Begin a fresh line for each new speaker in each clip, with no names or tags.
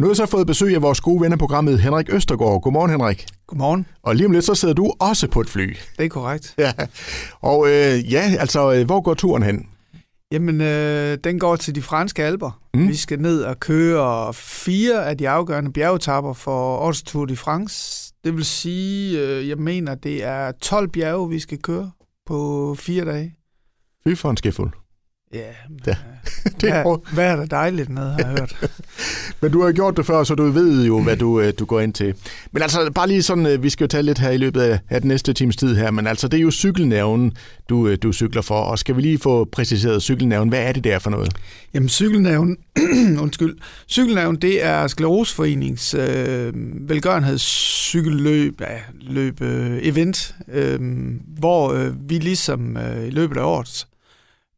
Og nu har jeg så fået besøg af vores gode ven af programmet, Henrik Østergaard. Godmorgen, Henrik.
Godmorgen.
Og lige om lidt, så sidder du også på et fly.
Det er korrekt.
Ja. Og øh, ja, altså, øh, hvor går turen hen?
Jamen, øh, den går til de franske alber. Mm. Vi skal ned og køre fire af de afgørende bjergetapper for Års Tour de France. Det vil sige, øh, jeg mener, det er 12 bjerge, vi skal køre på fire dage.
Fy for en skifuld.
Ja, men,
Ja.
øh,
Det er
hvad, hvad er der dejligt nede, har jeg hørt.
Men du har gjort det før, så du ved jo, hvad du, øh, du går ind til. Men altså, bare lige sådan, øh, vi skal jo tale lidt her i løbet af, af den næste times tid her, men altså, det er jo cykelnævnen, du, du cykler for, og skal vi lige få præciseret cykelnævnen, hvad er det der for noget?
Jamen, cykelnævn, undskyld, cykelnævn, det er Skleroseforenings øh, velgørenhedscykelløb, ja, løb, øh, event, øh, hvor øh, vi ligesom øh, i løbet af året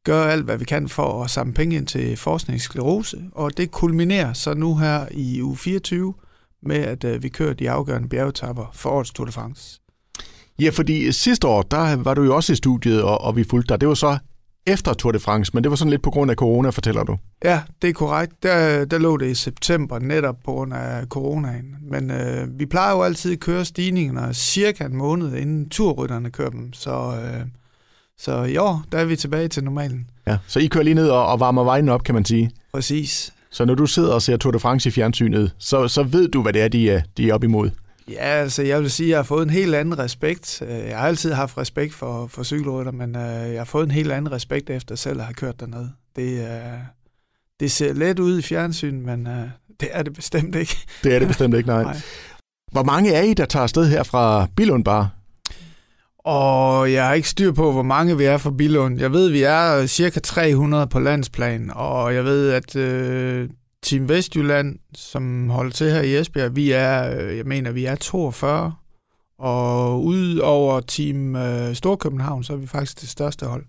gør alt, hvad vi kan for at samle penge ind til forskningssklerose, og det kulminerer så nu her i uge 24 med, at øh, vi kører de afgørende bjergetapper for årets Tour de France.
Ja, fordi sidste år, der var du jo også i studiet, og, og vi fulgte dig. Det var så efter Tour de France, men det var sådan lidt på grund af corona, fortæller du.
Ja, det er korrekt. Der, der lå det i september, netop på grund af coronaen. Men øh, vi plejer jo altid at køre stigningerne cirka en måned, inden turrytterne kører dem. Så, øh, så i år, der er vi tilbage til normalen.
Ja, så I kører lige ned og, og varmer vejen op, kan man sige.
Præcis.
Så når du sidder og ser Tour de France i fjernsynet, så, så ved du, hvad det er, de er, de er op imod.
Ja, altså jeg vil sige, at jeg har fået en helt anden respekt. Øh, Jeg har altid haft respekt for, for cykelrytter, men øh, jeg har fået en helt anden respekt efter selv at have kørt dernede. Det, øh, det ser let ud i fjernsyn, men øh, det er det bestemt ikke.
Det er det bestemt ikke, nej.
Nej.
Hvor mange er I, der tager afsted her fra Billund bare?
Og jeg har ikke styr på, hvor mange vi er fra Bilund. Jeg ved, vi er cirka 300 på landsplan, og jeg ved, at øh, Team Vestjylland, som holder til her i Esbjerg, vi er, øh, jeg mener, vi er 42. Og ud over Team øh, Storkøbenhavn, så er vi faktisk det største hold.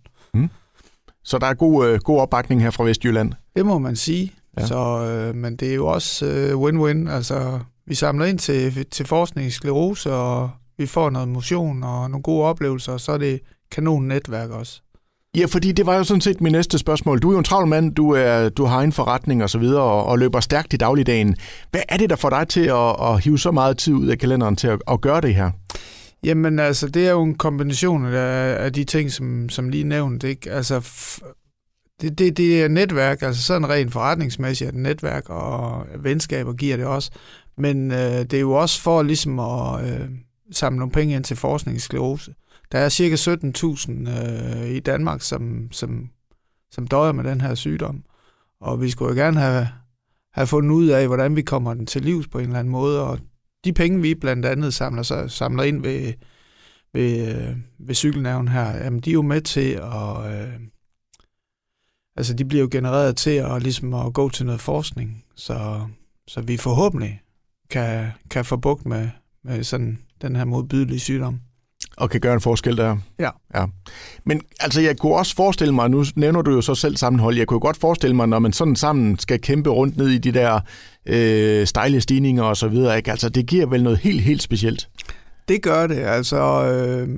Så der er god, øh, god opbakning her fra Vestjylland.
Det må man sige.
Ja.
Så, øh, men det er jo også øh, win-win. Altså, vi samler ind til, til forskning i sklerose, og vi får noget motion og nogle gode oplevelser, og så er det kanon netværk også.
Ja, fordi det var jo sådan set min næste spørgsmål. Du er jo en travl mand, du, er, du har en forretning og så videre, og, og løber stærkt i dagligdagen. Hvad er det, der får dig til at, at hive så meget tid ud af kalenderen til at, at gøre det her?
Jamen altså, det er jo en kombination af, af de ting, som, som lige nævnt. Ikke? Altså, det, det, det er netværk, altså sådan rent forretningsmæssigt det netværk, og venskaber giver det også. Men øh, det er jo også for ligesom at øh, samle nogle penge ind til forskningssklerose. Der er cirka 17.000 øh, i Danmark, som, som, som døjer med den her sygdom. Og vi skulle jo gerne have, have fundet ud af, hvordan vi kommer den til livs på en eller anden måde, og de penge, vi blandt andet samler, så, samler ind ved, ved, øh, ved cykelnævn her, jamen de er jo med til at... Øh, altså de bliver jo genereret til at, ligesom at gå til noget forskning, så, så vi forhåbentlig kan, kan få bugt med, med sådan den her modbydelige sygdom.
Og kan gøre en forskel der?
Ja.
ja. Men altså, jeg kunne også forestille mig, nu nævner du jo så selv sammenhold, jeg kunne godt forestille mig, når man sådan sammen skal kæmpe rundt ned i de der øh, stejle stigninger og så videre, ikke? Altså, det giver vel noget helt, helt specielt.
Det gør det. Altså, øh,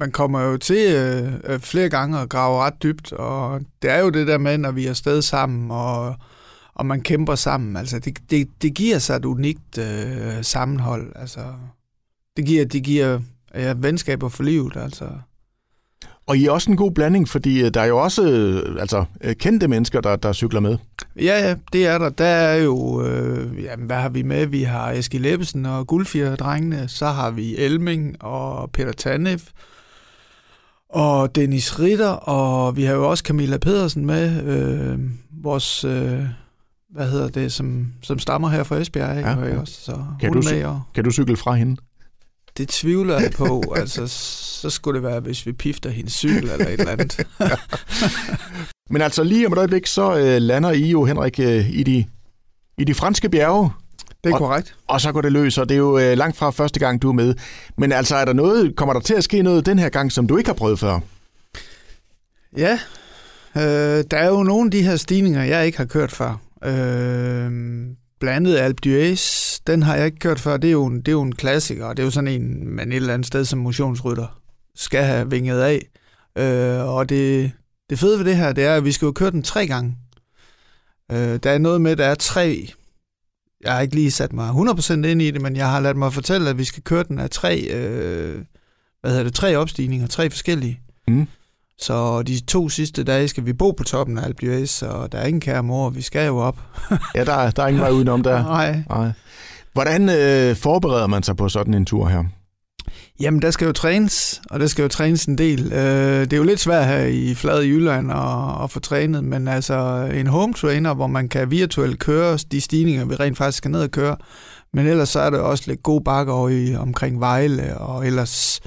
man kommer jo til øh, flere gange at grave ret dybt, og det er jo det der med, når vi er afsted sammen, og, og man kæmper sammen. Altså, det, det, det giver sig et unikt øh, sammenhold. Altså, det giver, det giver ja, venskaber for livet, altså.
Og I er også en god blanding, fordi øh, der er jo også øh, altså, øh, kendte mennesker, der, der cykler med.
Ja, ja, det er der. Der er jo, øh, jamen, hvad har vi med? Vi har Eskild Ebbesen og Guldfjer-drengene, så har vi Elming og Peter Tanev, og Dennis Ritter, og vi har jo også Camilla Pedersen med, øh, vores, øh, hvad hedder det, som, som stammer her fra Esbjerg, ikke?
Ja.
Også, så
Kan du
med, og
Kan du cykle fra hende?
Det tvivler jeg på. altså, så skulle det være, hvis vi pifter hendes cykel eller et eller andet.
Men altså lige om et øjeblik, så øh, lander I jo, Henrik, øh, i, de, i de franske bjerge,
Det er
Og-
korrekt.
og så går det løs, og det er jo øh, langt fra første gang, du er med. Men altså, er der noget, kommer der til at ske noget den her gang, som du ikke har prøvet før?
Ja, øh, der er jo nogle af de her stigninger, jeg ikke har kørt før. Øh, blandet andet Alpe d'Huez, den har jeg ikke kørt før. Det er, jo en, det er jo en klassiker, og det er jo sådan en, man et eller andet sted som motionsrytter skal have vinget af. Øh, og det, det fede ved det her, det er, at vi skal jo køre den tre gange. Øh, der er noget med, at der er tre jeg har ikke lige sat mig 100% ind i det, men jeg har ladt mig fortælle, at vi skal køre den af tre, øh, hvad hedder det, tre opstigninger, tre forskellige.
Mm.
Så de to sidste dage skal vi bo på toppen af Alpe og der er ingen kære mor, vi skal jo op.
ja, der, er, der er ingen vej udenom der.
Nej.
Nej. Hvordan øh, forbereder man sig på sådan en tur her?
Jamen, der skal jo trænes, og der skal jo trænes en del. Øh, det er jo lidt svært her i Flade Jylland at, at få trænet, men altså en home trainer, hvor man kan virtuelt køre de stigninger, vi rent faktisk skal ned og køre. Men ellers så er der også lidt gode bakker over i, omkring Vejle, og ellers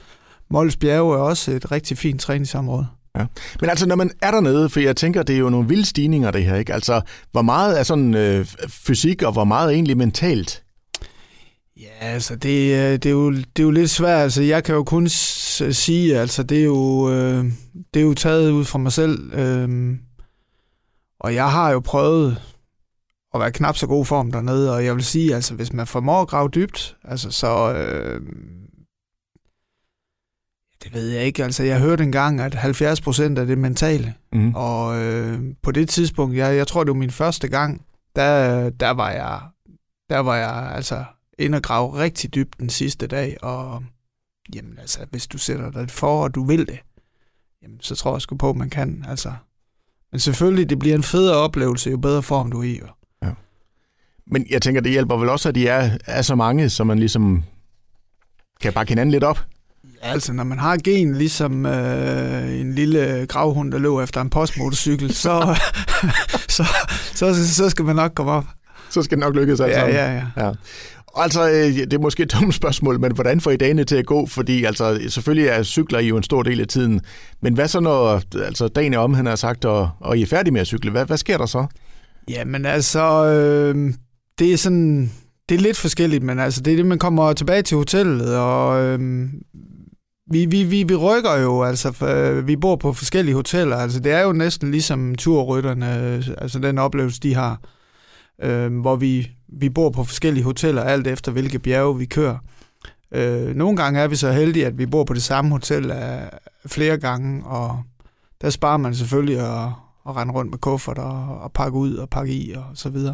Mols Bjerge er også et rigtig fint træningsområde.
Ja. Men altså, når man er dernede, for jeg tænker, det er jo nogle vilde stigninger, det her, ikke? Altså, hvor meget er sådan øh, fysik, og hvor meget er egentlig mentalt?
Ja, altså, det, øh, det, er jo, det er jo lidt svært. Altså, jeg kan jo kun sige, altså, det er jo, øh, det er jo taget ud fra mig selv. Øh, og jeg har jo prøvet at være knap så god form dernede, og jeg vil sige, altså, hvis man formår at grave dybt, altså, så... Øh, det ved jeg ikke. Altså, jeg hørte engang, at 70 procent af det mentale. Mm. Og øh, på det tidspunkt, jeg, jeg tror, det var min første gang, der, der var jeg, der var jeg altså ind og grave rigtig dybt den sidste dag. Og jamen, altså, hvis du sætter dig for, og du vil det, jamen, så tror jeg sgu på, at man kan. Altså. Men selvfølgelig, det bliver en federe oplevelse, jo bedre form du er i. Ja.
Men jeg tænker, det hjælper vel også, at de er, er så mange, så man ligesom kan bakke hinanden lidt op?
Altså, når man har gen ligesom øh, en lille gravhund, der løber efter en postmotorcykel, så, så, så, så skal man nok komme op.
Så skal det nok lykkes altså.
Ja, ja, ja. ja.
Altså, øh, det er måske et dumt spørgsmål, men hvordan får I dagene til at gå? Fordi altså, selvfølgelig er cykler I jo en stor del af tiden. Men hvad så, når altså, dagen er om, han har sagt, og, og I er færdige med at cykle? Hvad, hvad sker der så?
Jamen altså, øh, det er sådan... Det er lidt forskelligt, men altså, det er det, man kommer tilbage til hotellet, og øh, vi, vi, vi, vi rykker jo, altså, for, øh, vi bor på forskellige hoteller, altså det er jo næsten ligesom turrytterne, øh, altså den oplevelse, de har, øh, hvor vi, vi bor på forskellige hoteller, alt efter hvilke bjerge vi kører. Øh, nogle gange er vi så heldige, at vi bor på det samme hotel af flere gange, og der sparer man selvfølgelig at, at rende rundt med kuffert og, og pakke ud og pakke i og så videre.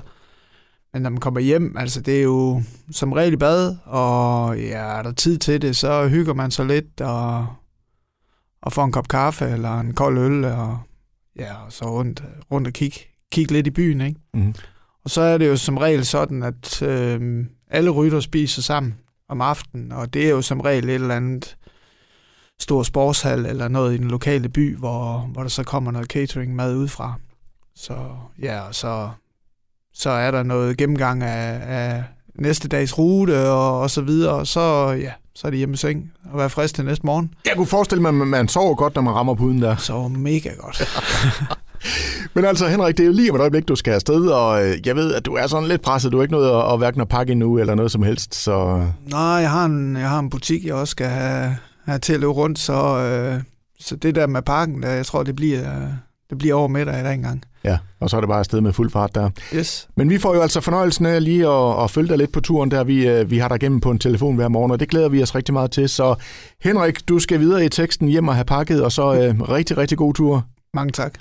Men når man kommer hjem, altså det er jo som regel i bad, og ja, er der tid til det, så hygger man sig lidt og, og får en kop kaffe eller en kold øl, og, ja, og så rundt, rundt og kigge kig lidt i byen. Ikke? Mm. Og så er det jo som regel sådan, at øh, alle rytter spiser sammen om aftenen, og det er jo som regel et eller andet stor sportshal eller noget i den lokale by, hvor, hvor der så kommer noget catering mad udefra. Så ja, og så så er der noget gennemgang af, af næste dags rute og, og så videre, og så, ja, så er det hjemme i seng og være frisk til næste morgen.
Jeg kunne forestille mig, at man sover godt, når man rammer puden der.
Så mega godt.
Men altså, Henrik, det er jo lige om et øjeblik, du skal afsted, og øh, jeg ved, at du er sådan lidt presset. Du er ikke noget at, at hverken at pakke endnu, eller noget som helst, så...
Nej, jeg har en, jeg har en butik, jeg også skal have, have til at løbe rundt, så, øh, så det der med pakken, der, jeg tror, det bliver, det bliver over middag i dag engang.
Ja, og så er det bare afsted med fuld fart der.
Yes.
Men vi får jo altså fornøjelsen af lige at, at følge dig lidt på turen der. Vi, øh, vi har dig gennem på en telefon hver morgen, og det glæder vi os rigtig meget til. Så Henrik, du skal videre i teksten hjem og have pakket, og så øh, rigtig, rigtig god tur.
Mange tak.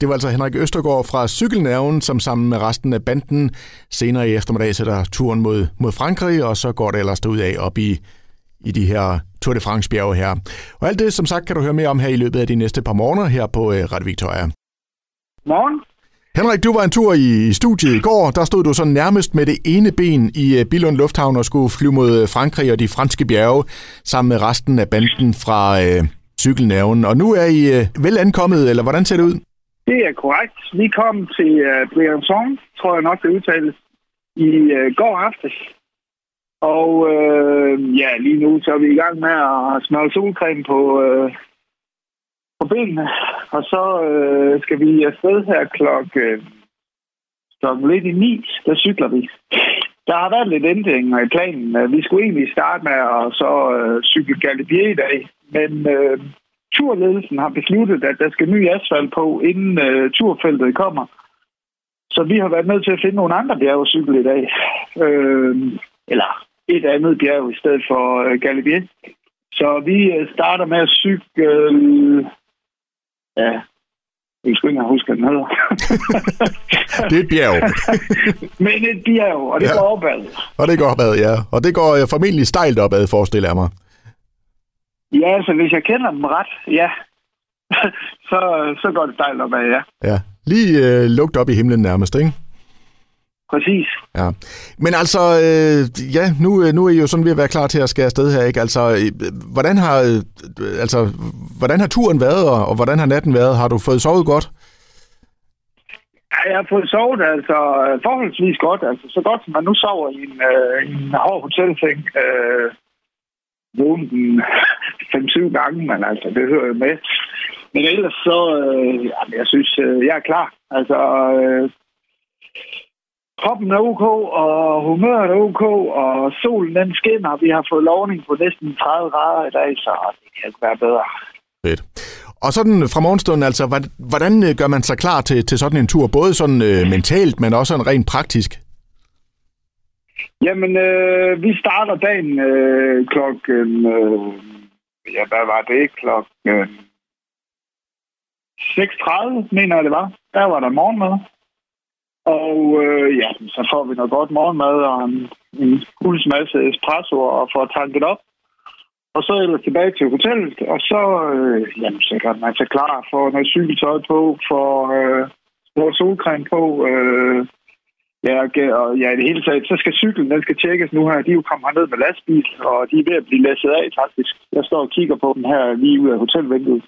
Det var altså Henrik Østergaard fra Cykelnævnen, som sammen med resten af banden senere i eftermiddag sætter turen mod, mod Frankrig, og så går det ellers ud af op i, i de her Tour de France-bjerge her. Og alt det, som sagt, kan du høre mere om her i løbet af de næste par måneder her på øh, Radio Victoria.
Morgen.
Henrik, du var en tur i studiet i går. Der stod du så nærmest med det ene ben i øh, Billund Lufthavn og skulle flyve mod øh, Frankrig og de franske bjerge sammen med resten af banden fra øh, cykelnævnen. Og nu er I øh, vel ankommet, eller hvordan ser det ud?
Det er korrekt. Vi kom til øh, Briançon, tror jeg nok det udtales, i øh, går aftes. Og øh, ja, lige nu så er vi i gang med at smøre solcreme på, øh, på benene, og så øh, skal vi afsted her klokken øh, klokken lidt i ni, der cykler vi. Der har været lidt ændringer i planen. Øh, vi skulle egentlig starte med at så øh, cykle Galibier i dag, men øh, turledelsen har besluttet, at der skal ny asfalt på, inden øh, turfeltet kommer. Så vi har været nødt til at finde nogle andre bjerge at cykle i dag. Øh, eller et andet bjerg i stedet for øh, Galibier. Så vi øh, starter med at cykle ja, Jeg skal ikke engang huske, hvad den hedder.
Det er et bjerg,
Men et bjerg, og det
Ja.
ja. går opad.
og det går opad, ja. Og det går øh, formentlig stejlt opad, forestiller jeg mig.
Ja, så hvis jeg kender dem ret, ja, så, så går det stejlt opad, ja.
Ja. Lige øh, lugt op i himlen nærmest, ikke?
Præcis.
Ja. Men altså, øh, ja, nu, øh, nu er I jo sådan ved at være klar til at skære afsted her, ikke? Altså, øh, hvordan har, øh, altså, hvordan har turen været, og, og hvordan har natten været? Har du fået sovet godt?
Ja, jeg har fået sovet altså øh, forholdsvis godt, altså så godt som man nu sover i en, øh, en hård hotelseng. Øh, vågen den 5-7 gange, men altså det hører jo med. Men ellers så, øh, jamen, jeg synes, øh, jeg er klar. Altså, øh, kroppen er ok, og humøret er ok, og solen den skinner. Vi har fået lovning på næsten 30 grader i dag, så det kan ikke være bedre.
Fedt. Og sådan fra morgenstunden, altså, hvordan, øh, gør man sig klar til, til sådan en tur? Både sådan øh, mentalt, men også sådan rent praktisk?
Jamen, øh, vi starter dagen øh, klokken... Øh, ja, hvad var det? Klokken 6.30, mener jeg det var. Der var der morgenmad. Og øh, ja, så får vi noget godt morgenmad og en, en hulens masse espresso og får tanket op. Og så ellers tilbage til hotellet, og så, øh, jamen, så kan man sig klar for noget cykeltøj på, for øh, noget solcreme på, øh, Ja, og ja, i det hele taget, så skal cyklen, den skal tjekkes nu her. De er jo kommet herned med lastbil, og de er ved at blive læsset af, faktisk. Jeg står og kigger på dem her lige ud af hotelvinduet.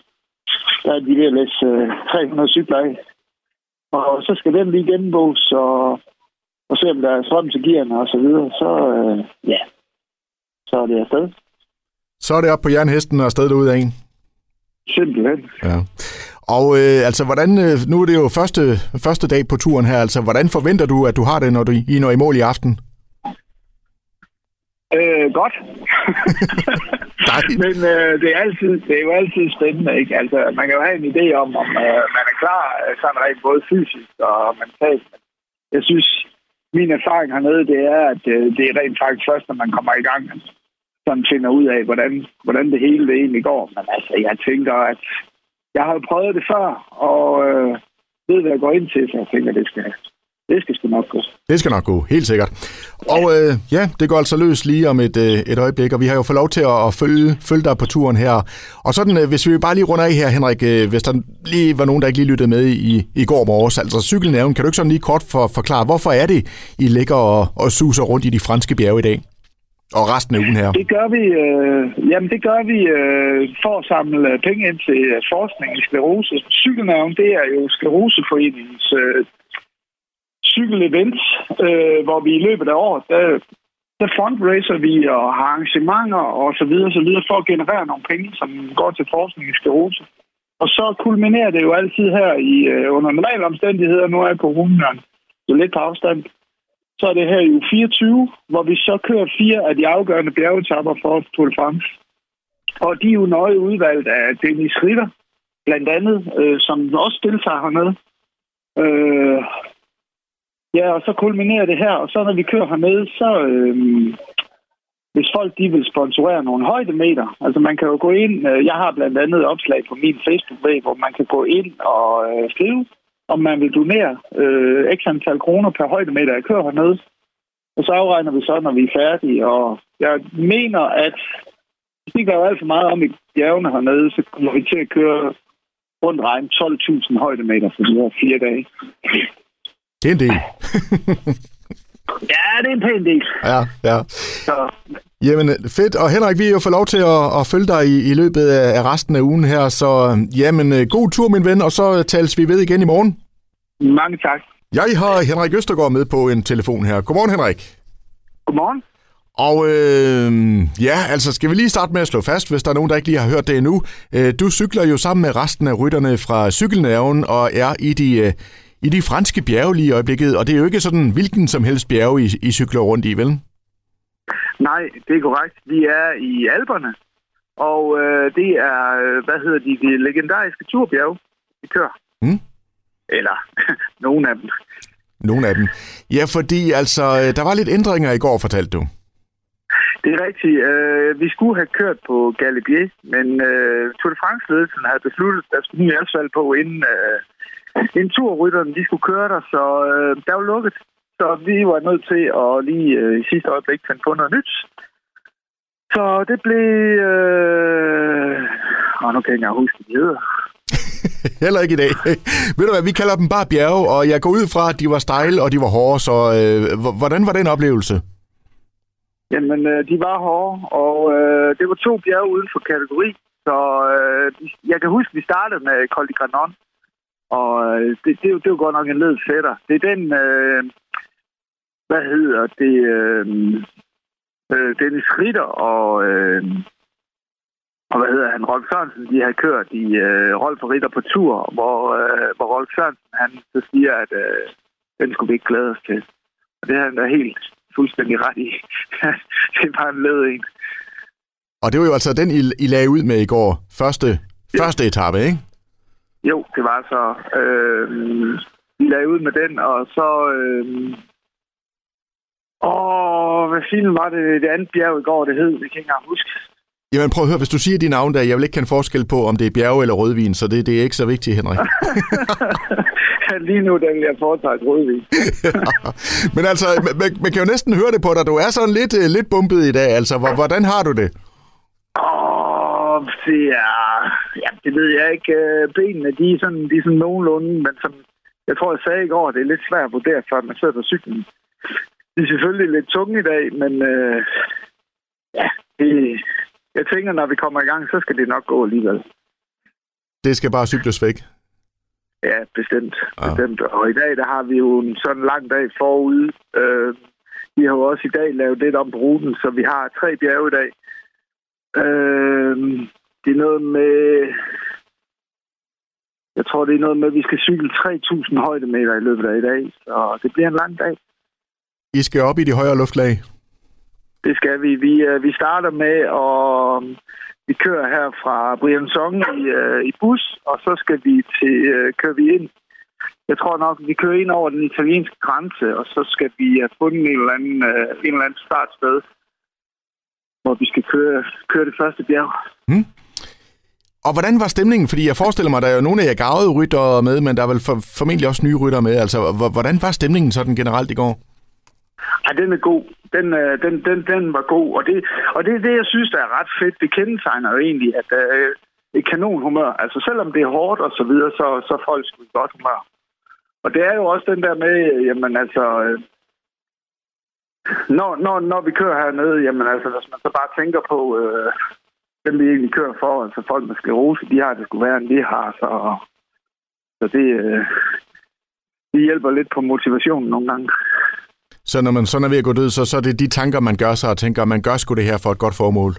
Der er de ved at læse øh, 300 cykler af. Og så skal den lige gennemgås, og, og se om der er strøm til gearne og så videre. Så, øh, ja, så er det afsted.
Så er det op på jernhesten og afsted ud af en.
Simpelthen.
Ja. Og øh, altså, hvordan, øh, nu er det jo første, første dag på turen her, altså, hvordan forventer du, at du har det, når du I når i mål i aften?
Øh, godt. Men øh, det, er altid, det er jo altid spændende, ikke? Altså, man kan jo have en idé om, om øh, man er klar øh, sådan rent både fysisk og mentalt. Men jeg synes, min erfaring hernede, det er, at øh, det er rent faktisk først, når man kommer i gang, sådan finder ud af, hvordan, hvordan det hele det egentlig går. Men altså, jeg tænker, at jeg har jo prøvet det før, og øh, ved, hvad jeg går ind til, så jeg tænker, det skal, det skal sgu nok gå.
Det skal nok gå, helt sikkert. Og øh, ja, det går altså løs lige om et, øh, et øjeblik, og vi har jo fået lov til at, at følge, følge dig på turen her. Og sådan, øh, hvis vi bare lige runder af her, Henrik, øh, hvis der lige var nogen, der ikke lige lyttede med i, i går morges, altså cykelnævn, kan du ikke sådan lige kort for, forklare, hvorfor er det, I ligger og, og suser rundt i de franske bjerge i dag? Og resten af ugen her.
Det gør vi, øh, jamen det gør vi øh, for at samle penge ind til øh, forskning i sklerose. Cykelnavn, det er jo Skleroseforeningens øh, cykelevents, øh, hvor vi i løbet af året, der, der fundraiser vi og har arrangementer og så videre, så videre for at generere nogle penge, som går til forskning i sklerose. Og så kulminerer det jo altid her i øh, under normale omstændigheder. Nu er coronaen jo lidt på afstand. Så er det her i uge 24, hvor vi så kører fire af de afgørende bjergetapper for Tour de France. Og de er jo nøje udvalgt af Dennis Ritter, blandt andet, øh, som også deltager hernede. Øh, ja, og så kulminerer det her, og så når vi kører hernede, så øh, hvis folk de vil sponsorere nogle højdemeter, altså man kan jo gå ind, øh, jeg har blandt andet et opslag på min Facebook-væg, hvor man kan gå ind og øh, skrive, om man vil donere øh, x antal kroner per højdemeter, jeg kører hernede. Og så afregner vi så, når vi er færdige. Og jeg mener, at hvis det gør alt for meget om i bjergene hernede, så kommer vi til at køre rundt regn 12.000 højdemeter for de her fire dage.
Det er en del.
Ja, det er en pæn del.
Ja, ja.
Så,
Jamen, fedt. Og Henrik, vi har jo fået lov til at, at følge dig i, i løbet af resten af ugen her, så jamen, øh, god tur, min ven, og så tales vi ved igen i morgen.
mange tak.
Jeg har Henrik Østergaard med på en telefon her. Godmorgen, Henrik.
Godmorgen.
Og øh, ja, altså skal vi lige starte med at slå fast, hvis der er nogen, der ikke lige har hørt det endnu. Øh, du cykler jo sammen med resten af rytterne fra cykelnæven og er i de, øh, i de franske bjerge lige i øjeblikket. Og det er jo ikke sådan hvilken som helst bjerge, I, I cykler rundt i, vel?
Nej, det er korrekt. Vi er i Alperne, og øh, det er, øh, hvad hedder de, de legendariske turbjerge, vi kører.
Mm.
Eller nogle af dem.
Nogle af dem. Ja, fordi altså, øh, der var lidt ændringer i går, fortalte du.
Det er rigtigt. Øh, vi skulle have kørt på Galibier, men øh, Tour de France-ledelsen havde besluttet, at der skulle ny asfalt på, inden, øh, en turrytterne, de skulle køre der, så øh, der var lukket. Så vi var nødt til at lige øh, i sidste øjeblik finde på noget nyt. Så det blev... Øh... Oh, nu kan jeg ikke huske, de hedder.
Heller ikke i dag. Ved du hvad, vi kalder dem bare bjerge, og jeg går ud fra, at de var stejle, og de var hårde, så øh, hvordan var den oplevelse?
Jamen, øh, de var hårde, og øh, det var to bjerge uden for kategori. Så øh, jeg kan huske, at vi startede med Col de Granon, og øh, det, det, det var godt nok en led fætter. Det er den, øh, hvad hedder det, øh, øh, Dennis Ritter og, øh, og hvad hedder han, Rolf Sørensen, de har kørt i øh, Rolf og Ritter på tur, hvor, øh, hvor Rolf Sørensen, han så siger, at øh, den skulle vi ikke glæde os til. Og det er han da helt fuldstændig ret i. det er bare en led en.
Og det var jo altså den, I, I lagde ud med i går. Første, ja. første etape, ikke?
Jo, det var så. Øh, vi lagde ud med den, og så... Øh, Åh, hvad film var det, det andet bjerg i går, det hed? Det kan jeg ikke engang huske.
Jamen prøv at høre, hvis du siger de navn der, jeg vil ikke kende forskel på, om det er bjerge eller rødvin, så det, det er ikke så vigtigt, Henrik.
Lige nu, der vil jeg foretrække rødvin.
ja. Men altså, man, man kan jo næsten høre det på dig. Du er sådan lidt, øh, lidt bumpet i dag. Altså, hvordan har du det?
Åh, det er... Det ved jeg ikke. Øh, benene, de er sådan, de er sådan nogenlunde, men som jeg tror, jeg sagde i går, det er lidt svært at vurdere, før man sidder på cyklen. De er selvfølgelig lidt tunge i dag, men øh, ja, det, jeg tænker, når vi kommer i gang, så skal det nok gå alligevel.
Det skal bare cykles væk?
Ja, bestemt. Ja. bestemt. Og i dag, der har vi jo en sådan lang dag forud. Øh, vi har jo også i dag lavet lidt om på ruten, så vi har tre bjerge i dag. Øh, det er noget med... Jeg tror, det er noget med, at vi skal cykle 3.000 højdemeter i løbet af i dag. Så det bliver en lang dag.
I skal op i de højere luftlag?
Det skal vi. Vi, øh, vi starter med at... Vi kører her fra Briançon i, uh, i bus, og så skal vi til, uh, kører vi ind. Jeg tror nok, vi kører ind over den italienske grænse, og så skal vi have fundet en eller anden, en eller anden startsted, hvor vi skal køre, køre det første bjerg.
Hmm. Og hvordan var stemningen? Fordi jeg forestiller mig, at der er jo nogle af jer gavede rytter med, men der er vel for, formentlig også nye rytter med. Altså, hvordan var stemningen sådan generelt i går?
Ja, den er god. Den, øh, den, den, den var god. Og det, og det er det, jeg synes, der er ret fedt. Det kendetegner jo egentlig, at der er et kanonhumør. Altså selvom det er hårdt og så videre, så, så er folk sgu godt humør. Og det er jo også den der med, jamen altså, øh, når, når, når vi kører hernede, jamen altså, hvis man så bare tænker på, øh, hvem vi egentlig kører for, altså folk med sklerose, de har det skulle være, end vi har, så, så det, øh, det hjælper lidt på motivationen nogle gange.
Så når man sådan er ved at gå død, så, så er det de tanker, man gør sig og tænker, at man gør sgu det her for et godt formål.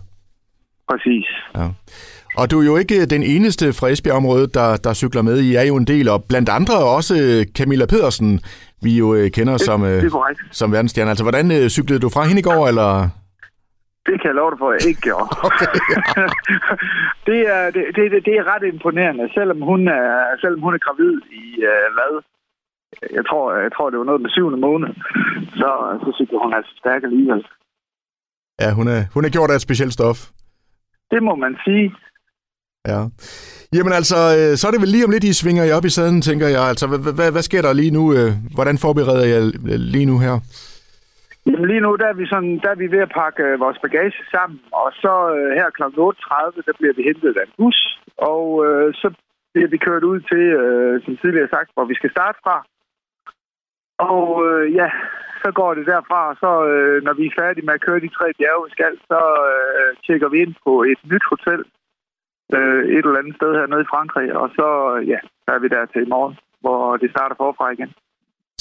Præcis.
Ja. Og du er jo ikke den eneste fra Esbjerg-området, der, der cykler med. I er jo en del, og blandt andre også Camilla Pedersen, vi jo øh, kender det, som,
det
som verdensstjerne. Altså, hvordan øh, cyklede du fra hende i går, eller?
Det kan jeg love dig for, at jeg ikke gjorde. okay, ja. det, er, det, det, det, er ret imponerende, selvom hun er, selvom hun er gravid i uh, hvad? jeg tror, jeg tror, det var noget med syvende måned, så, så synes jeg, hun er stærk alligevel.
Ja, hun er, hun er gjort af et specielt stof.
Det må man sige.
Ja. Jamen altså, øh, så er det vel lige om lidt, I svinger I op i sæden, tænker jeg. Altså, hvad, hvad, hvad sker der lige nu? Øh, hvordan forbereder jeg lige nu her?
Jamen lige nu, der er vi, sådan, der er vi ved at pakke øh, vores bagage sammen, og så øh, her kl. 8.30, der bliver vi hentet af en bus, og øh, så bliver vi kørt ud til, øh, som tidligere sagt, hvor vi skal starte fra. Og øh, ja, så går det derfra, og så øh, når vi er færdige med at køre de tre bjerge, vi skal, så øh, tjekker vi ind på et nyt hotel øh, et eller andet sted hernede i Frankrig, og så, øh, ja, så er vi der til i morgen, hvor det starter forfra igen.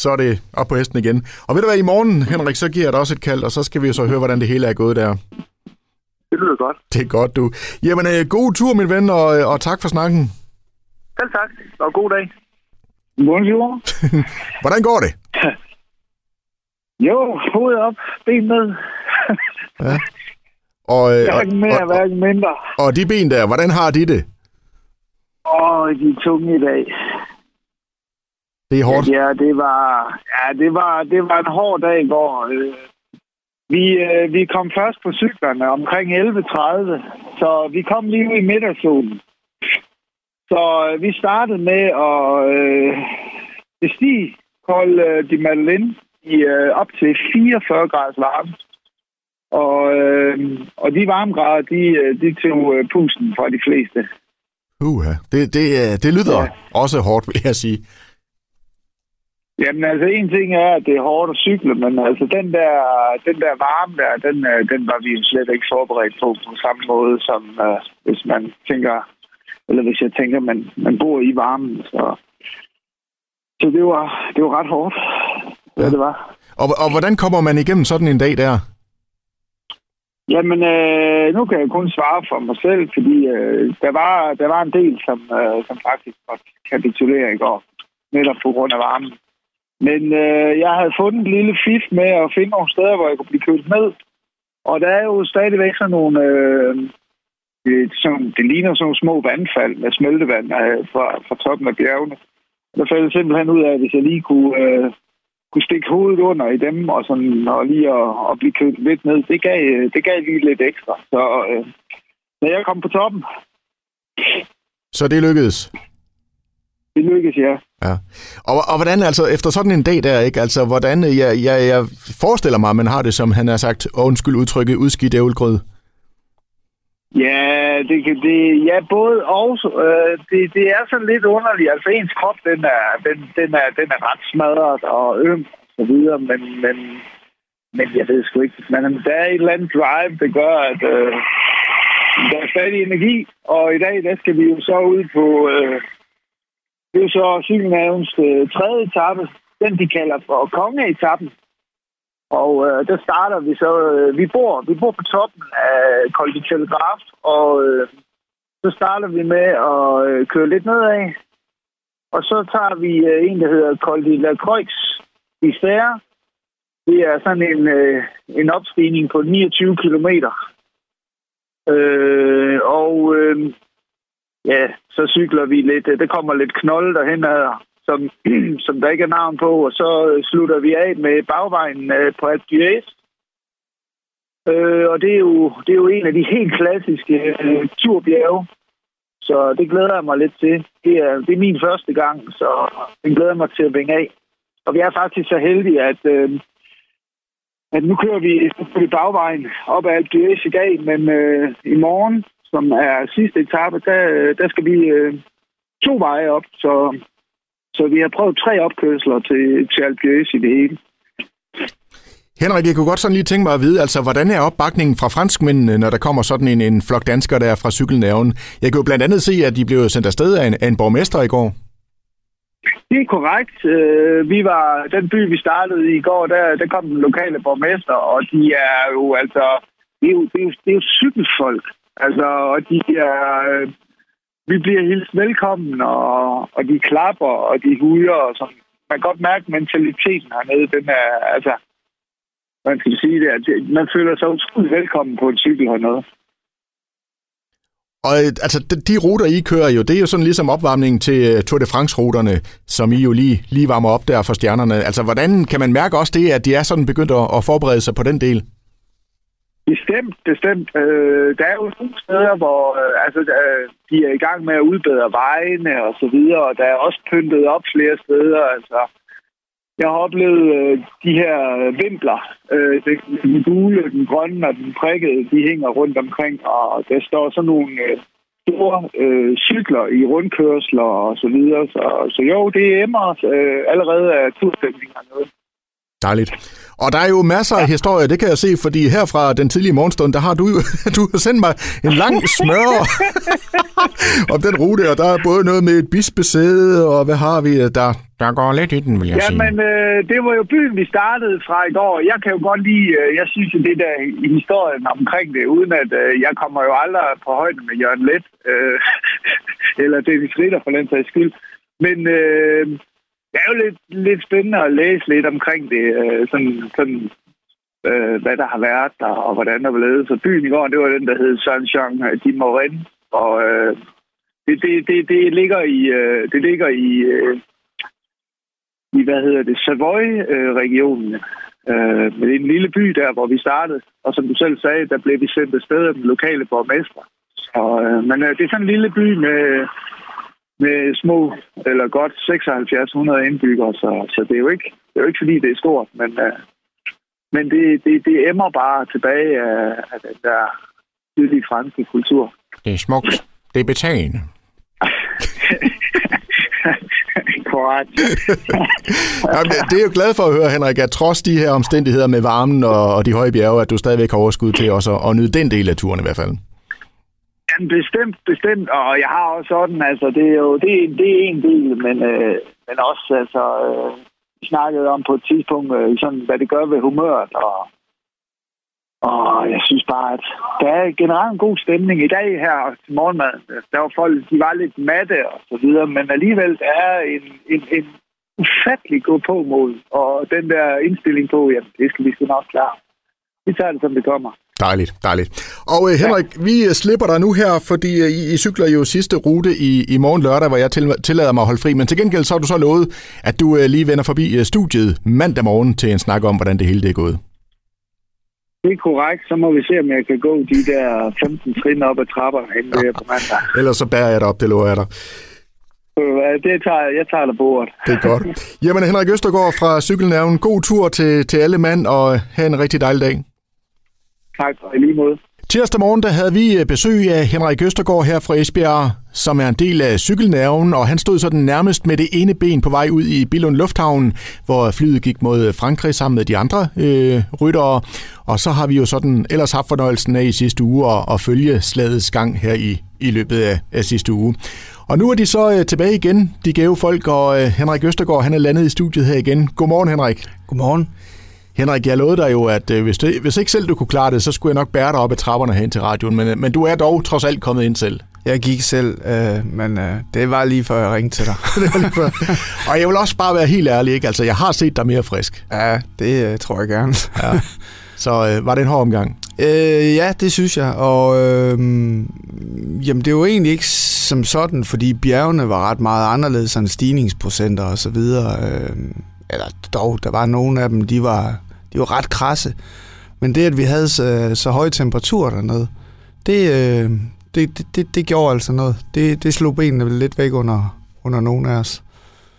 Så er det op på hesten igen. Og ved du hvad, i morgen, Henrik, så giver jeg dig også et kald, og så skal vi jo så høre, hvordan det hele er gået der.
Det lyder godt.
Det er godt, du. Jamen, øh, god tur, min ven, og, øh, og tak for snakken.
Selv tak, og god dag. Bonjour.
hvordan går det?
Jo, hovedet op, ben ned.
ja. Og,
øh, hverken mere, og, hverken mindre.
Og de ben der, hvordan har de det?
Åh, oh, de er tunge i dag.
Det er hårdt.
Ja, det var, ja, det var, det var en hård dag i går. Øh, vi, øh, vi kom først på cyklerne omkring 11.30, så vi kom lige ud i middagssolen. Så øh, vi startede med at øh, bestige Col øh, de Madeleine i øh, op til 44 graders varme. Og, øh, og de varmegrader, de, øh, de tog øh, pusten fra de fleste.
Uh, det, det, øh, det lyder ja. også hårdt, vil jeg sige.
Jamen altså, en ting er, at det er hårdt at cykle, men altså den der, den der varme der, den, øh, den var vi slet ikke forberedt på på samme måde, som uh, hvis man tænker, eller hvis jeg tænker, man, man bor i varmen. Så, så det, var, det var ret hårdt, ja. det var.
Og, og hvordan kommer man igennem sådan en dag der?
Jamen, øh, nu kan jeg kun svare for mig selv, fordi øh, der, var, der var en del, som, øh, som faktisk måtte kapitulere i går, netop på grund af varmen. Men øh, jeg havde fundet en lille fif med at finde nogle steder, hvor jeg kunne blive kørt med. Og der er jo stadigvæk sådan nogle... Øh, det, sådan, det ligner sådan nogle små vandfald med smeltevand øh, fra, fra toppen af bjergene. Der faldt simpelthen ud af, at hvis jeg lige kunne, øh, kunne stikke hovedet under i dem, og, sådan, og lige at, at blive kørt lidt ned, det gav, øh, det gav lige lidt ekstra. Så øh, når jeg kom på toppen...
Så det lykkedes?
Det lykkedes, ja.
Ja. Og, og hvordan, altså, efter sådan en dag der, ikke, altså, hvordan, jeg, jeg, jeg forestiller mig, at man har det, som han har sagt, undskyld udtrykket, udskidt ævlgrød.
Ja, det, kan, det, ja, både og. Øh, det, det er sådan lidt underligt. Altså, ens krop, den er, den, den er, den er ret smadret og øm og så videre, men, men, men jeg ved sgu ikke. Men der er et eller andet drive, det gør, at øh, der er stadig energi, og i dag, der skal vi jo så ud på, øh, det er så cykelnavns øh, tredje etape, den de kalder for kongeetappen. Og øh, der starter vi så, øh, vi bor vi bor på toppen af Col de Telegraf, og øh, så starter vi med at øh, køre lidt nedad. Og så tager vi øh, en, der hedder Col de la Croix i Stære. Det er sådan en, øh, en opstigning på 29 kilometer. Øh, og øh, ja, så cykler vi lidt. Der kommer lidt knold derhen ad, som, som der ikke er navn på, og så øh, slutter vi af med bagvejen øh, på Alpe øh, og det er, jo, det er jo en af de helt klassiske øh, turbjerge, så det glæder jeg mig lidt til. Det er, det er min første gang, så den glæder jeg mig til at vinge af. Og vi er faktisk så heldige, at, øh, at nu kører vi, på bagvejen op ad Alpe i dag, men øh, i morgen, som er sidste etape, der, der skal vi øh, to veje op, så så vi har prøvet tre opkørsler til, til Alpe i det hele.
Henrik, jeg kunne godt sådan lige tænke mig at vide, altså, hvordan er opbakningen fra franskmændene, når der kommer sådan en, en flok danskere der fra cykelnævnen? Jeg kan jo blandt andet se, at de blev sendt afsted af en, af en borgmester i går.
Det er korrekt. Øh, vi var den by, vi startede i går, der, der kom den lokale borgmester, og de er jo altså, det er jo, det er jo, det er jo cykelfolk. Altså, og de er, øh, vi bliver hilst velkommen, og, og de klapper, og de huder, og sådan. Man kan godt mærke mentaliteten hernede, den er, altså, man skal sige det, at man føler sig utroligt velkommen på en cykel hernede.
Og øh, altså, de, ruter, I kører jo, det er jo sådan ligesom opvarmningen til øh, Tour de France-ruterne, som I jo lige, lige varmer op der for stjernerne. Altså, hvordan kan man mærke også det, at de er sådan begyndt at, at forberede sig på den del?
Bestemt, bestemt. Øh, der er jo nogle steder, hvor øh, altså, øh, de er i gang med at udbedre vejene og så videre, og der er også pyntet op flere steder. Altså, jeg har oplevet øh, de her vimpler, øh, den gule, den grønne og den prikkede, de hænger rundt omkring, og der står sådan nogle øh, store øh, cykler i rundkørsler og så videre. Så, så jo, det er emmer øh, allerede af turstemninger.
Dejligt. Og der er jo masser af historier, det kan jeg se, fordi her fra den tidlige morgenstund, der har du jo du har sendt mig en lang smør om den rute, og der er både noget med et bispesæde, og hvad har vi, der, der går lidt i den, vil jeg
ja,
sige.
men øh, det var jo byen, vi startede fra i går. Jeg kan jo godt lide, øh, jeg synes jo det der i historien omkring det, uden at øh, jeg kommer jo aldrig på højde med Jørgen Let, øh, eller Dennis Ritter for den sags skyld. Men øh, det er jo lidt, lidt spændende at læse lidt omkring det, øh, sådan, sådan øh, hvad der har været der, og hvordan der var blevet. Så byen i går, det var den, der hed Saint-Jean de Morin, og øh, det, det, det, det ligger i, øh, det ligger i, øh, i, hvad hedder det, Savoy-regionen. Øh, det er en lille by der, hvor vi startede, og som du selv sagde, der blev vi sendt afsted af den lokale borgmester. Så, øh, men øh, det er sådan en lille by med med små, eller godt 7600 indbyggere, så, så det, er jo ikke, det er jo ikke fordi, det er stort, men, uh, men det, det, det emmer bare tilbage af, af den der tidlige franske kultur.
Det er smukt. Det er betagende.
Korrekt.
Jamen, det er jo glad for at høre, Henrik, at trods de her omstændigheder med varmen og, og de høje bjerge, at du stadigvæk har overskud til også at, at nyde den del af turen i hvert fald.
Jamen, bestemt, bestemt. Og jeg har også sådan, altså, det er jo det, det er en del, men, øh, men også, altså, øh, vi snakkede om på et tidspunkt, øh, sådan, hvad det gør ved humøret, og, og jeg synes bare, at der er generelt en god stemning. I dag her til morgenmad, der var folk, de var lidt matte og så videre, men alligevel der er en, en, en ufattelig god påmål, og den der indstilling på, jamen, det skal vi sgu nok klare. Vi tager det, som det kommer.
Dejligt, dejligt. Og uh, Henrik, ja. vi uh, slipper dig nu her, fordi uh, I, I cykler jo sidste rute i, i morgen lørdag, hvor jeg til, tillader mig at holde fri. Men til gengæld så har du så lovet, at du uh, lige vender forbi uh, studiet mandag morgen til en snak om, hvordan det hele det er gået.
Det er korrekt. Så må vi se, om jeg kan gå de der 15 trin op ad trapperne inden ja. på mandag.
Ellers så bærer jeg dig op, det lover jeg dig.
Det tager jeg. Jeg tager det bordet.
Det er godt. Jamen, Henrik Østergaard fra Cykelnævnen. God tur til, til alle mand, og have en rigtig dejlig dag.
Tak for i lige måde.
Tirsdag morgen der havde vi besøg af Henrik Østergaard her fra Esbjerg, som er en del af cykelnerven, og han stod sådan nærmest med det ene ben på vej ud i Billund Lufthavn, hvor flyet gik mod Frankrig sammen med de andre øh, ryttere. Og så har vi jo sådan ellers haft fornøjelsen af i sidste uge at, at følge slagets gang her i, i løbet af, af sidste uge. Og nu er de så øh, tilbage igen, de gave folk, og øh, Henrik Østergaard han er landet i studiet her igen. Godmorgen, Henrik.
Godmorgen.
Henrik, jeg lovede dig jo, at øh, hvis, du, hvis ikke selv du kunne klare det, så skulle jeg nok bære dig op ad trapperne hen til radioen, men, men du er dog trods alt kommet ind selv.
Jeg gik selv, øh, men øh, det var lige før jeg ringede til dig.
det var lige før. Og jeg vil også bare være helt ærlig, ikke? Altså, jeg har set dig mere frisk.
Ja, det øh, tror jeg gerne.
ja. Så øh, var det en hård omgang?
Øh, ja, det synes jeg. Og øh, jamen, det er jo egentlig ikke som sådan, fordi bjergene var ret meget anderledes, sådan stigningsprocenter og så videre. Øh, eller dog, der var nogle af dem, de var, var ret krasse. Men det, at vi havde så, så høje temperaturer dernede, det, øh, det, det, det, det gjorde altså noget. Det, det slog benene lidt væk under, under nogle af os.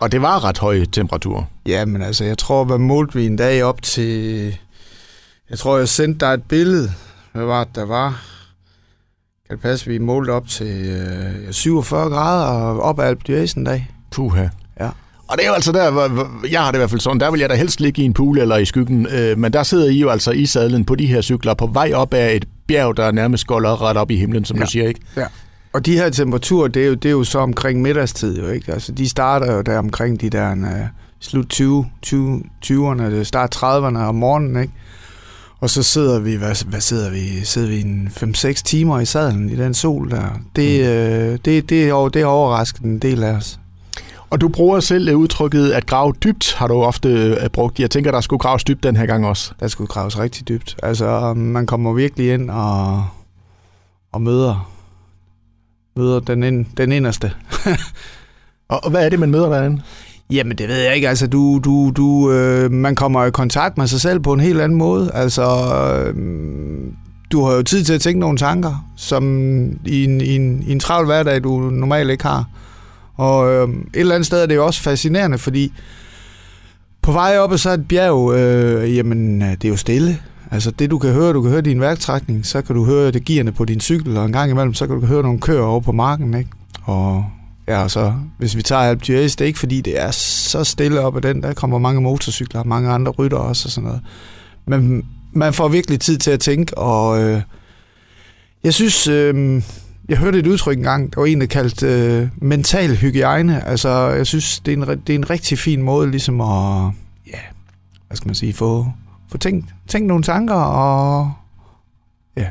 Og det var ret høje temperaturer?
Ja, men altså, jeg tror, hvad målte vi en dag op til... Jeg tror, jeg sendte dig et billede. Hvad var det, der var? Kan det passe, vi målte op til øh, 47 grader og op ad Alp dag?
Puha.
Ja.
Og det er jo altså der, hvor jeg har det i hvert fald sådan, der vil jeg da helst ligge i en pool eller i skyggen, øh, men der sidder I jo altså i sadlen på de her cykler på vej op af et bjerg, der nærmest går ret op i himlen, som
ja.
du siger, ikke?
Ja. Og de her temperaturer, det er jo, det er jo så omkring middagstid, jo ikke? Altså, de starter jo der omkring de der uh, slut 20, 20, 20'erne, start 30'erne om morgenen, ikke? Og så sidder vi, hvad, hvad sidder vi? Sidder vi en 5-6 timer i sadlen i den sol der. Det, mm. øh, det, det, er, det er overrasket en del af os.
Og du bruger selv udtrykket at grave dybt, har du ofte brugt. Jeg tænker, der skulle graves dybt den her gang også.
Der skulle graves rigtig dybt. Altså, man kommer virkelig ind og, og møder, møder den, ind, den inderste.
og hvad er det, man møder derinde?
Jamen, det ved jeg ikke. Altså, du, du, du, øh, man kommer i kontakt med sig selv på en helt anden måde. Altså, øh, du har jo tid til at tænke nogle tanker, som i en, i en, i en travl hverdag, du normalt ikke har. Og øh, et eller andet sted er det jo også fascinerende, fordi på vej op så så et bjerg, øh, jamen, øh, det er jo stille. Altså det du kan høre, du kan høre din værktrækning, så kan du høre det gearne på din cykel, og en gang imellem, så kan du høre nogle køer over på marken, ikke? Og ja, og så hvis vi tager Alp d'Huez, det er ikke fordi, det er så stille op ad den, der kommer mange motorcykler, mange andre rytter også og sådan noget. Men man får virkelig tid til at tænke, og øh, jeg synes, øh, jeg hørte et udtryk engang, der var en, der kaldte øh, mental hygiejne. Altså, jeg synes, det er, en, det er en rigtig fin måde ligesom at, ja, hvad skal man sige, få, få tænkt, tænkt nogle tanker, og ja.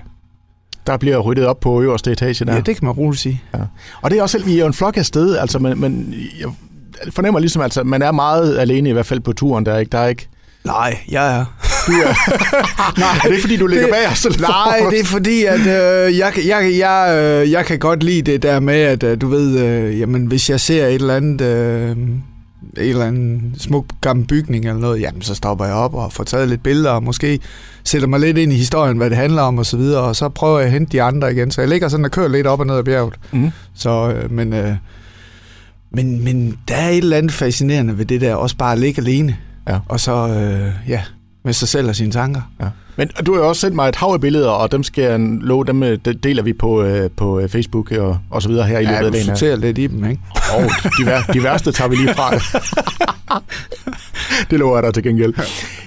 Der bliver ryddet op på øverste etage der.
Ja, det kan man roligt sige. Ja.
Og det er også selv, vi er jo en flok af sted, altså, men, men jeg fornemmer ligesom, altså, man er meget alene i hvert fald på turen, der er ikke, der er ikke
Nej, jeg er.
Er. nej, er det fordi, du ligger det, bag os?
Nej, det er fordi, at øh, jeg, jeg, jeg, øh, jeg kan godt lide det der med, at øh, du ved, øh, jamen, hvis jeg ser et eller andet... Øh, en eller anden smuk gammel bygning eller noget, jamen så stopper jeg op og får taget lidt billeder, og måske sætter mig lidt ind i historien, hvad det handler om og så videre, og så prøver jeg at hente de andre igen. Så jeg ligger sådan og kører lidt op og ned ad bjerget. Mm. Så, øh, men, øh, Men, men der er et eller andet fascinerende ved det der, også bare at ligge alene.
Ja.
Og så, øh, ja, med sig selv og sine tanker.
Ja. Men du har jo også sendt mig et hav af billeder, og dem skal jeg love, dem øh, de- deler vi på, øh, på øh, Facebook og, og så videre her i løbet
Ja,
af
du
dagen. her.
sorterer lidt i dem, ikke?
Og de, vær- de værste tager vi lige fra. det lover jeg dig til gengæld.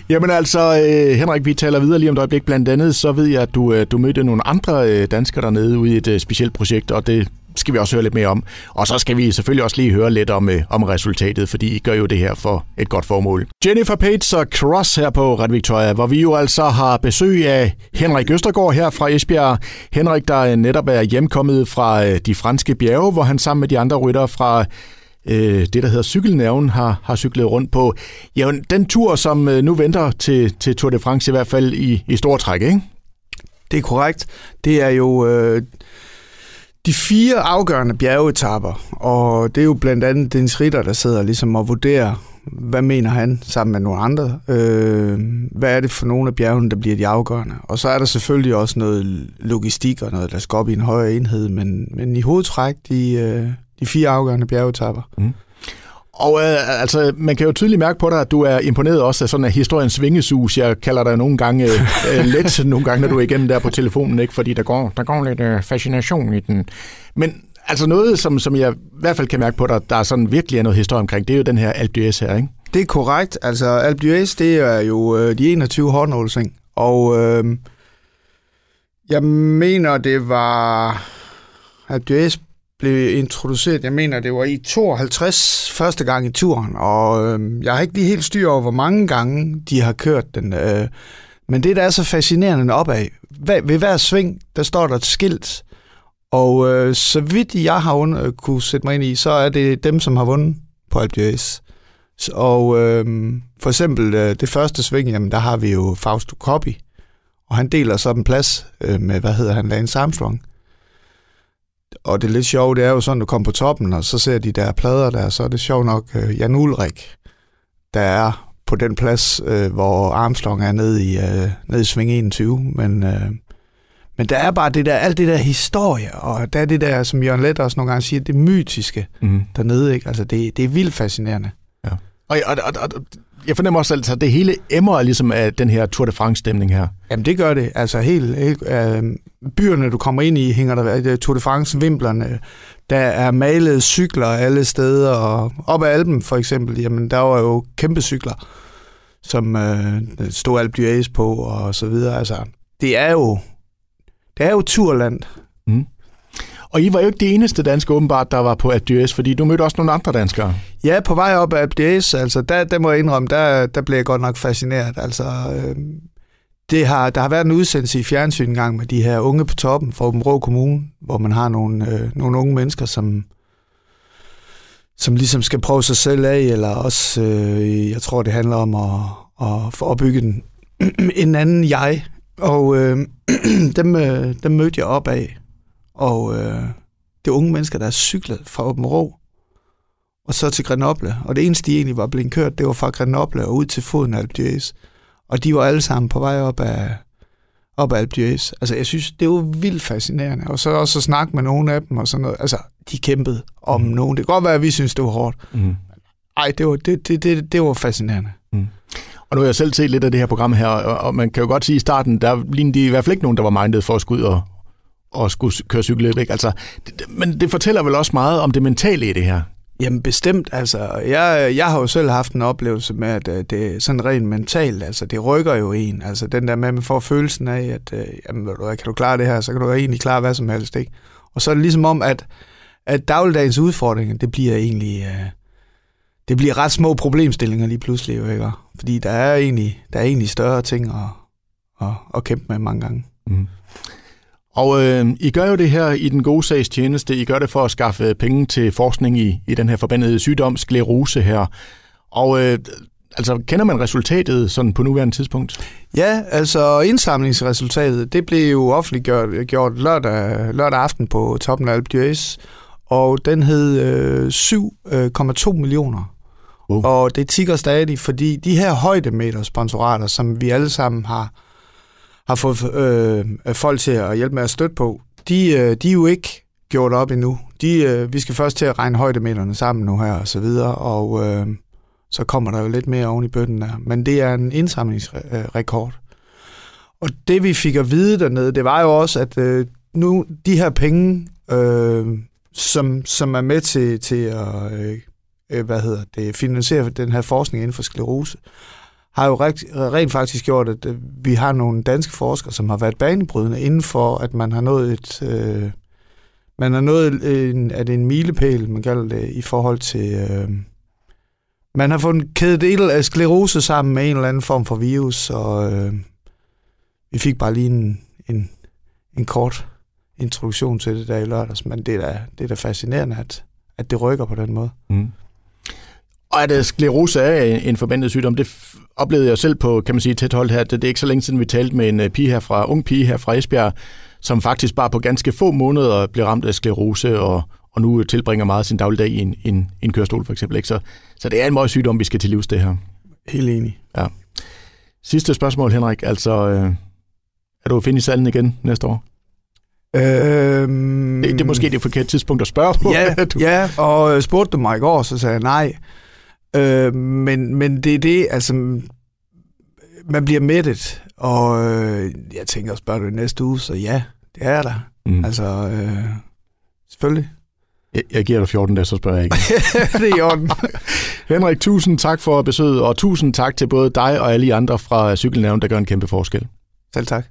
Jamen altså, øh, Henrik, vi taler videre lige om et øjeblik. Blandt andet, så ved jeg, at du, øh, du mødte nogle andre øh, danskere dernede ude i et øh, specielt projekt, og det skal vi også høre lidt mere om. Og så skal vi selvfølgelig også lige høre lidt om, øh, om resultatet, fordi I gør jo det her for et godt formål. Jennifer Page og Cross her på Red Victoria, hvor vi jo altså har besøg af Henrik Østergaard her fra Esbjerg. Henrik, der netop er hjemkommet fra øh, de franske bjerge, hvor han sammen med de andre ryttere fra øh, det, der hedder cykelnerven, har, har cyklet rundt på. Ja, den tur, som øh, nu venter til, til Tour de France, i hvert fald i, i stor træk, ikke?
Det er korrekt. Det er jo øh, de fire afgørende bjergetapper, og det er jo blandt andet Dennis Ritter, der sidder ligesom og vurderer, hvad mener han sammen med nogle andre? Øh, hvad er det for nogle af bjergene, der bliver de afgørende? Og så er der selvfølgelig også noget logistik og noget, der skal op i en højere enhed, men, men i hovedtræk, de, øh, de fire afgørende bjergetapper. Mm.
Og øh, altså, man kan jo tydeligt mærke på dig, at du er imponeret også af sådan en historiens vingesus. Jeg kalder dig nogle gange øh, øh, let, nogle gange, når du er igennem der på telefonen, ikke? fordi der går, der går lidt øh, fascination i den. Men altså noget, som, som jeg i hvert fald kan mærke på dig, der er sådan virkelig er noget historie omkring, det er jo den her Alpe d'Huez her, ikke?
Det er korrekt. Altså, Alpe d'Huez, det er jo øh, de 21 hårdnålsing. Og øh, jeg mener, det var... Alpe d'Huez blev introduceret, jeg mener, det var i 52 første gang i turen, og øh, jeg har ikke lige helt styr over, hvor mange gange de har kørt den. Øh, men det, der er så fascinerende opad, ved, ved hver sving, der står der et skilt, og øh, så vidt jeg har und- øh, kunne sætte mig ind i, så er det dem, som har vundet på Alpe Og øh, for eksempel øh, det første sving, jamen, der har vi jo Fausto Coppi, og han deler så en plads øh, med, hvad hedder han, Lance Armstrong. Og det er lidt sjovt, det er jo sådan, du kommer på toppen, og så ser de der plader der, så er det sjovt nok øh, Jan Ulrik, der er på den plads, øh, hvor Armstrong er nede i, øh, nede i sving 21, men... Øh, men der er bare det der, alt det der historie, og der er det der, som Jørgen Let også nogle gange siger, det mytiske
Mm.
dernede, ikke? Altså, det, det er vildt fascinerende.
Og, og, og, og, jeg fornemmer også, altså, at det hele emmer ligesom af den her Tour de France-stemning her.
Jamen det gør det. Altså helt, helt øh, byerne, du kommer ind i, hænger der øh, Tour de France, vimplerne. Der er malet cykler alle steder, og op ad Alpen for eksempel, jamen der var jo kæmpe cykler, som øh, stod d'Huez på og så videre. Altså, det er jo, det er jo turland.
Og I var jo ikke det eneste danske åbenbart, der var på ADS, fordi du mødte også nogle andre danskere.
Ja, på vej op ad ADS, altså der, der må jeg indrømme, der, der blev jeg godt nok fascineret. Altså, øh, det har, der har været en udsendelse i fjernsyn engang med de her unge på toppen fra Åben Rå Kommune, hvor man har nogle, øh, nogle unge mennesker, som, som ligesom skal prøve sig selv af, eller også, øh, jeg tror, det handler om at, at få opbygget en, en anden jeg. Og øh, dem, øh, dem mødte jeg op af. Og øh, det er unge mennesker, der er cyklet fra Åben Rå og så til Grenoble. Og det eneste, de egentlig var blevet kørt, det var fra Grenoble og ud til foden af Alpe. Og de var alle sammen på vej op af, op af Alpe. Altså, jeg synes, det var vildt fascinerende. Og så også at snakke med nogle af dem og sådan noget. Altså, de kæmpede om mm. nogen. Det kan godt være, at vi synes, det var hårdt.
Mm.
Ej, det var, det, det, det, det var fascinerende.
Og nu har jeg selv set lidt af det her program her, og, og man kan jo godt sige, at i starten, der lignede de i hvert fald ikke nogen, der var mindet for at skulle ud og, og skulle køre cykel ikke? Altså, det, men det fortæller vel også meget om det mentale i det her.
Jamen bestemt, altså jeg, jeg har jo selv haft en oplevelse med, at øh, det er sådan rent mentalt, altså det rykker jo en, altså den der med, at man får følelsen af, at øh, jamen, kan du klare det her, så kan du egentlig klare hvad som helst, ikke? Og så er det ligesom om, at, at dagligdagens udfordringer, det bliver egentlig, øh, det bliver ret små problemstillinger lige pludselig, jo, ikke? Fordi der er egentlig, der er egentlig større ting at, at, at kæmpe med mange gange.
Mm. Og øh, I gør jo det her i den gode sags tjeneste. I gør det for at skaffe penge til forskning i, i den her forbandede sygdom, sklerose her. Og øh, altså, kender man resultatet sådan på nuværende tidspunkt?
Ja, altså indsamlingsresultatet, det blev jo offentliggjort gjort lørdag, lørdag aften på toppen af Alpe d'Huez, og den hed øh, 7,2 millioner.
Wow.
Og det tigger stadig, fordi de her højdemeter sponsorater, som vi alle sammen har, har fået øh, folk til at hjælpe med at støtte på, de, øh, de er jo ikke gjort op endnu. De, øh, vi skal først til at regne højdemeterne sammen nu her og så videre, og øh, så kommer der jo lidt mere oven i bøtten der. Men det er en indsamlingsrekord. Og det vi fik at vide dernede, det var jo også, at øh, nu de her penge, øh, som, som er med til, til at øh, øh hvad hedder det, finansiere den her forskning inden for sklerose, har jo rent, rent faktisk gjort, at øh, vi har nogle danske forskere, som har været banebrydende inden for, at man har nået et... Øh, man har nået en, at en milepæl, man kalder det, i forhold til... Øh, man har fundet kædet et af sklerose sammen med en eller anden form for virus, og øh, vi fik bare lige en, en, en kort introduktion til det der i lørdags, men det er da, det er da fascinerende, at, at det rykker på den måde. Mm.
Og at sklerose er en forbandet sygdom, det oplevede jeg selv på, kan man sige, tæt hold her. Det, det er ikke så længe siden, vi talte med en øh, pige her fra, ung pige her fra Esbjerg, som faktisk bare på ganske få måneder blev ramt af sklerose, og, og nu tilbringer meget sin dagligdag i en, en, en kørestol for eksempel. Ikke? Så, så det er en meget sygdom, vi skal til livs det her.
Helt enig.
Ja. Sidste spørgsmål, Henrik. Altså, øh, er du at finde i salen igen næste år? Øhm, det, det er måske det forkerte tidspunkt at spørge på.
Ja, du... ja og spurgte du mig i går, så sagde jeg nej. Øh, men, men det er det, altså, man bliver mættet, og øh, jeg tænker at spørge du næste uge, så ja, det er der. Mm. Altså, øh, selvfølgelig.
Jeg, jeg giver dig 14 dage, så spørger jeg ikke.
det er i orden.
Henrik, tusind tak for besøget, og tusind tak til både dig og alle andre fra Cykelnævn, der gør en kæmpe forskel.
Selv tak.